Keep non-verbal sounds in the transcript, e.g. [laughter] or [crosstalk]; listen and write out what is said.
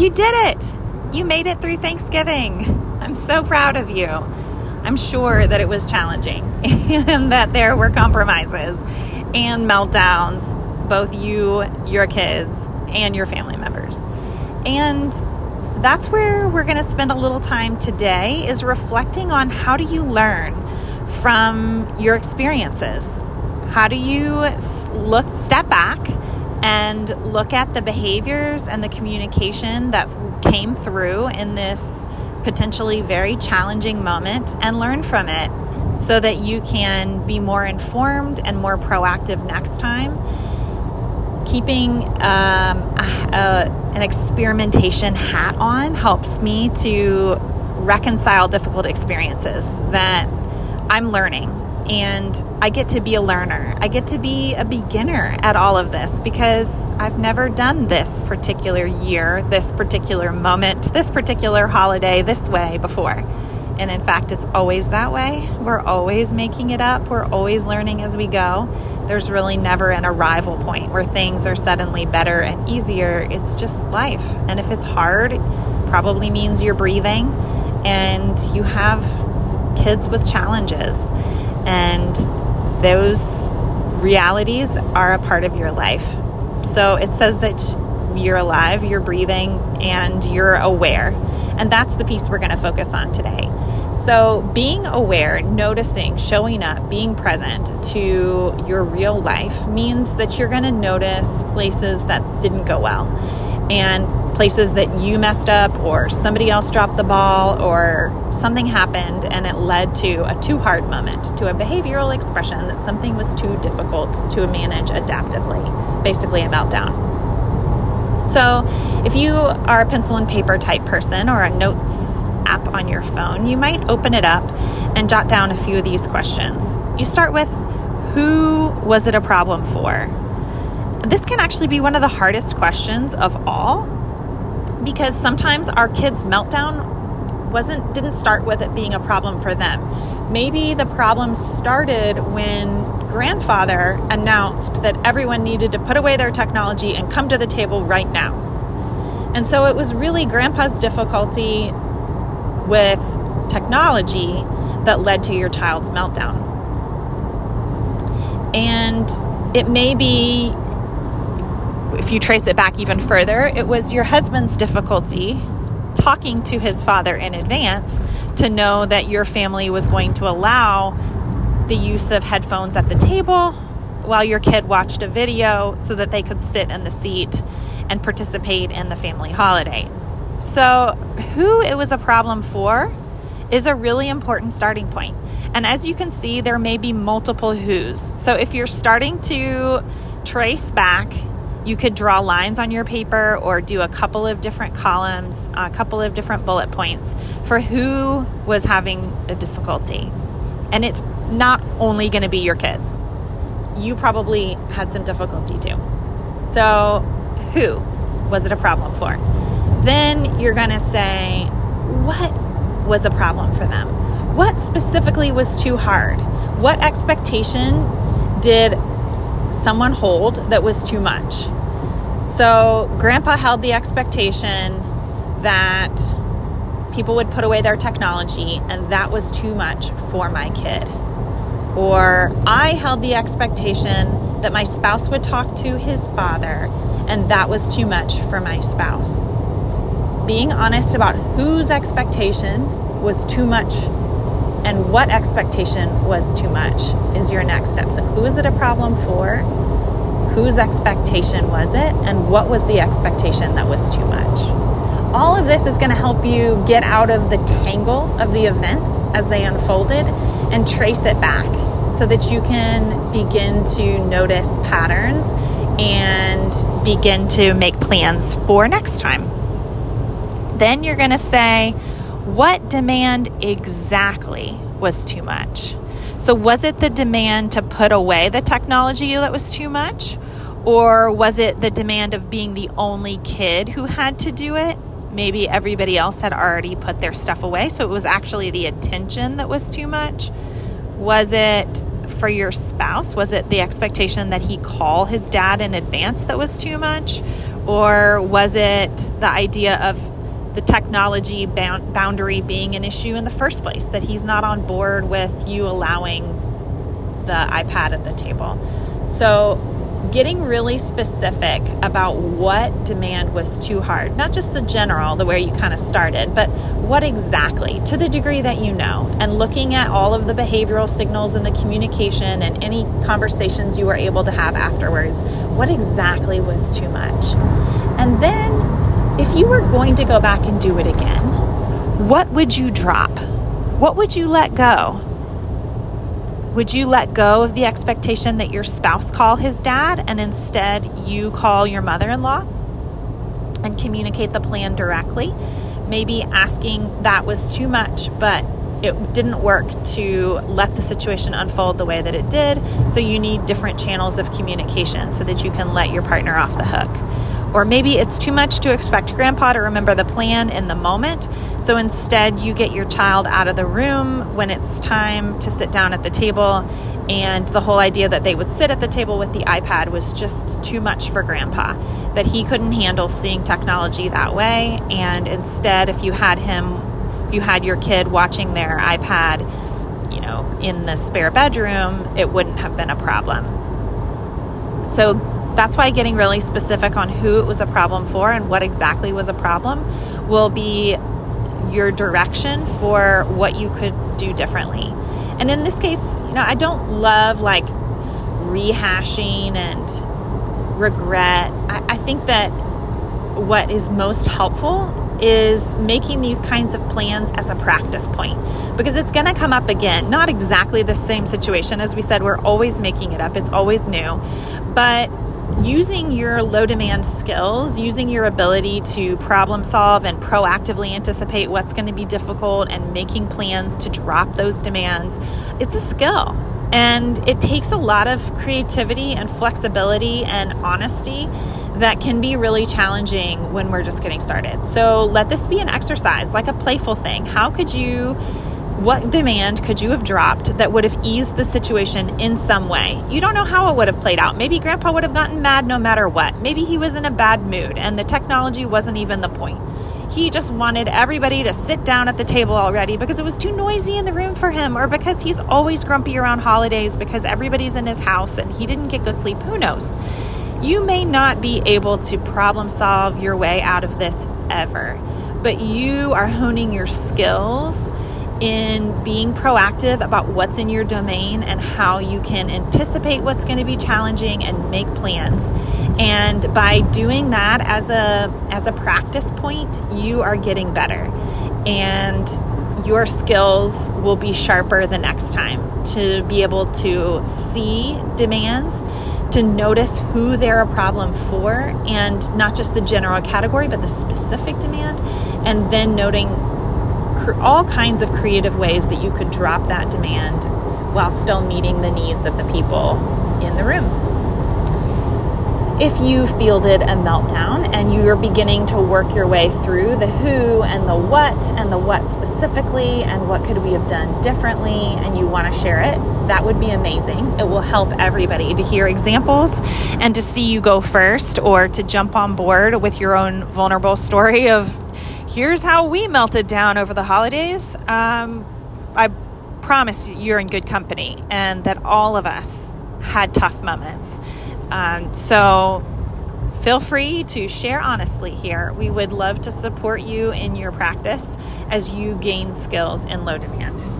You did it! You made it through Thanksgiving. I'm so proud of you. I'm sure that it was challenging [laughs] and that there were compromises and meltdowns, both you, your kids, and your family members. And that's where we're going to spend a little time today is reflecting on how do you learn from your experiences? How do you look step back and look at the behaviors and the communication that came through in this potentially very challenging moment and learn from it so that you can be more informed and more proactive next time. Keeping um, a, a, an experimentation hat on helps me to reconcile difficult experiences that I'm learning and I get to be a learner. I get to be a beginner at all of this because I've never done this particular year, this particular moment, this particular holiday this way before. And in fact, it's always that way. We're always making it up, we're always learning as we go. There's really never an arrival point where things are suddenly better and easier. It's just life. And if it's hard, it probably means you're breathing and you have kids with challenges. And those realities are a part of your life. So it says that you're alive, you're breathing, and you're aware. And that's the piece we're going to focus on today. So, being aware, noticing, showing up, being present to your real life means that you're going to notice places that didn't go well and places that you messed up or somebody else dropped the ball or something happened and it led to a too hard moment, to a behavioral expression that something was too difficult to manage adaptively, basically a meltdown. So, if you are a pencil and paper type person or a notes app on your phone, you might open it up and jot down a few of these questions. You start with Who was it a problem for? This can actually be one of the hardest questions of all because sometimes our kids' meltdown wasn't didn't start with it being a problem for them. Maybe the problem started when grandfather announced that everyone needed to put away their technology and come to the table right now. And so it was really grandpa's difficulty with technology that led to your child's meltdown. And it may be if you trace it back even further, it was your husband's difficulty talking to his father in advance to know that your family was going to allow the use of headphones at the table while your kid watched a video so that they could sit in the seat and participate in the family holiday. So, who it was a problem for is a really important starting point. And as you can see, there may be multiple who's. So, if you're starting to trace back you could draw lines on your paper or do a couple of different columns, a couple of different bullet points for who was having a difficulty. And it's not only going to be your kids. You probably had some difficulty too. So, who was it a problem for? Then you're going to say, what was a problem for them? What specifically was too hard? What expectation did someone hold that was too much. So, grandpa held the expectation that people would put away their technology, and that was too much for my kid. Or I held the expectation that my spouse would talk to his father, and that was too much for my spouse. Being honest about whose expectation was too much and what expectation was too much is your next step. So, who is it a problem for? Whose expectation was it? And what was the expectation that was too much? All of this is going to help you get out of the tangle of the events as they unfolded and trace it back so that you can begin to notice patterns and begin to make plans for next time. Then you're going to say, what demand exactly was too much? So, was it the demand to put away the technology that was too much? Or was it the demand of being the only kid who had to do it? Maybe everybody else had already put their stuff away, so it was actually the attention that was too much. Was it for your spouse? Was it the expectation that he call his dad in advance that was too much? Or was it the idea of the technology boundary being an issue in the first place, that he's not on board with you allowing the iPad at the table? So, getting really specific about what demand was too hard, not just the general, the way you kind of started, but what exactly to the degree that you know, and looking at all of the behavioral signals and the communication and any conversations you were able to have afterwards. What exactly was too much? And then, if you were going to go back and do it again, what would you drop? What would you let go? Would you let go of the expectation that your spouse call his dad and instead you call your mother in law and communicate the plan directly? Maybe asking that was too much, but it didn't work to let the situation unfold the way that it did. So you need different channels of communication so that you can let your partner off the hook. Or maybe it's too much to expect grandpa to remember the plan in the moment. So instead, you get your child out of the room when it's time to sit down at the table. And the whole idea that they would sit at the table with the iPad was just too much for grandpa, that he couldn't handle seeing technology that way. And instead, if you had him, if you had your kid watching their iPad, you know, in the spare bedroom, it wouldn't have been a problem. So that's why getting really specific on who it was a problem for and what exactly was a problem will be your direction for what you could do differently. And in this case, you know, I don't love like rehashing and regret. I, I think that what is most helpful is making these kinds of plans as a practice point because it's going to come up again. Not exactly the same situation. As we said, we're always making it up, it's always new. But using your low demand skills, using your ability to problem solve and proactively anticipate what's going to be difficult and making plans to drop those demands, it's a skill. And it takes a lot of creativity and flexibility and honesty that can be really challenging when we're just getting started. So let this be an exercise, like a playful thing. How could you what demand could you have dropped that would have eased the situation in some way? You don't know how it would have played out. Maybe grandpa would have gotten mad no matter what. Maybe he was in a bad mood and the technology wasn't even the point. He just wanted everybody to sit down at the table already because it was too noisy in the room for him, or because he's always grumpy around holidays because everybody's in his house and he didn't get good sleep. Who knows? You may not be able to problem solve your way out of this ever, but you are honing your skills in being proactive about what's in your domain and how you can anticipate what's going to be challenging and make plans. And by doing that as a as a practice point, you are getting better. And your skills will be sharper the next time to be able to see demands, to notice who they're a problem for, and not just the general category, but the specific demand, and then noting all kinds of creative ways that you could drop that demand while still meeting the needs of the people in the room. If you fielded a meltdown and you're beginning to work your way through the who and the what and the what specifically and what could we have done differently and you want to share it, that would be amazing. It will help everybody to hear examples and to see you go first or to jump on board with your own vulnerable story of here's how we melted down over the holidays. Um, I promise you're in good company and that all of us had tough moments. Um, so feel free to share honestly here. We would love to support you in your practice as you gain skills in low demand.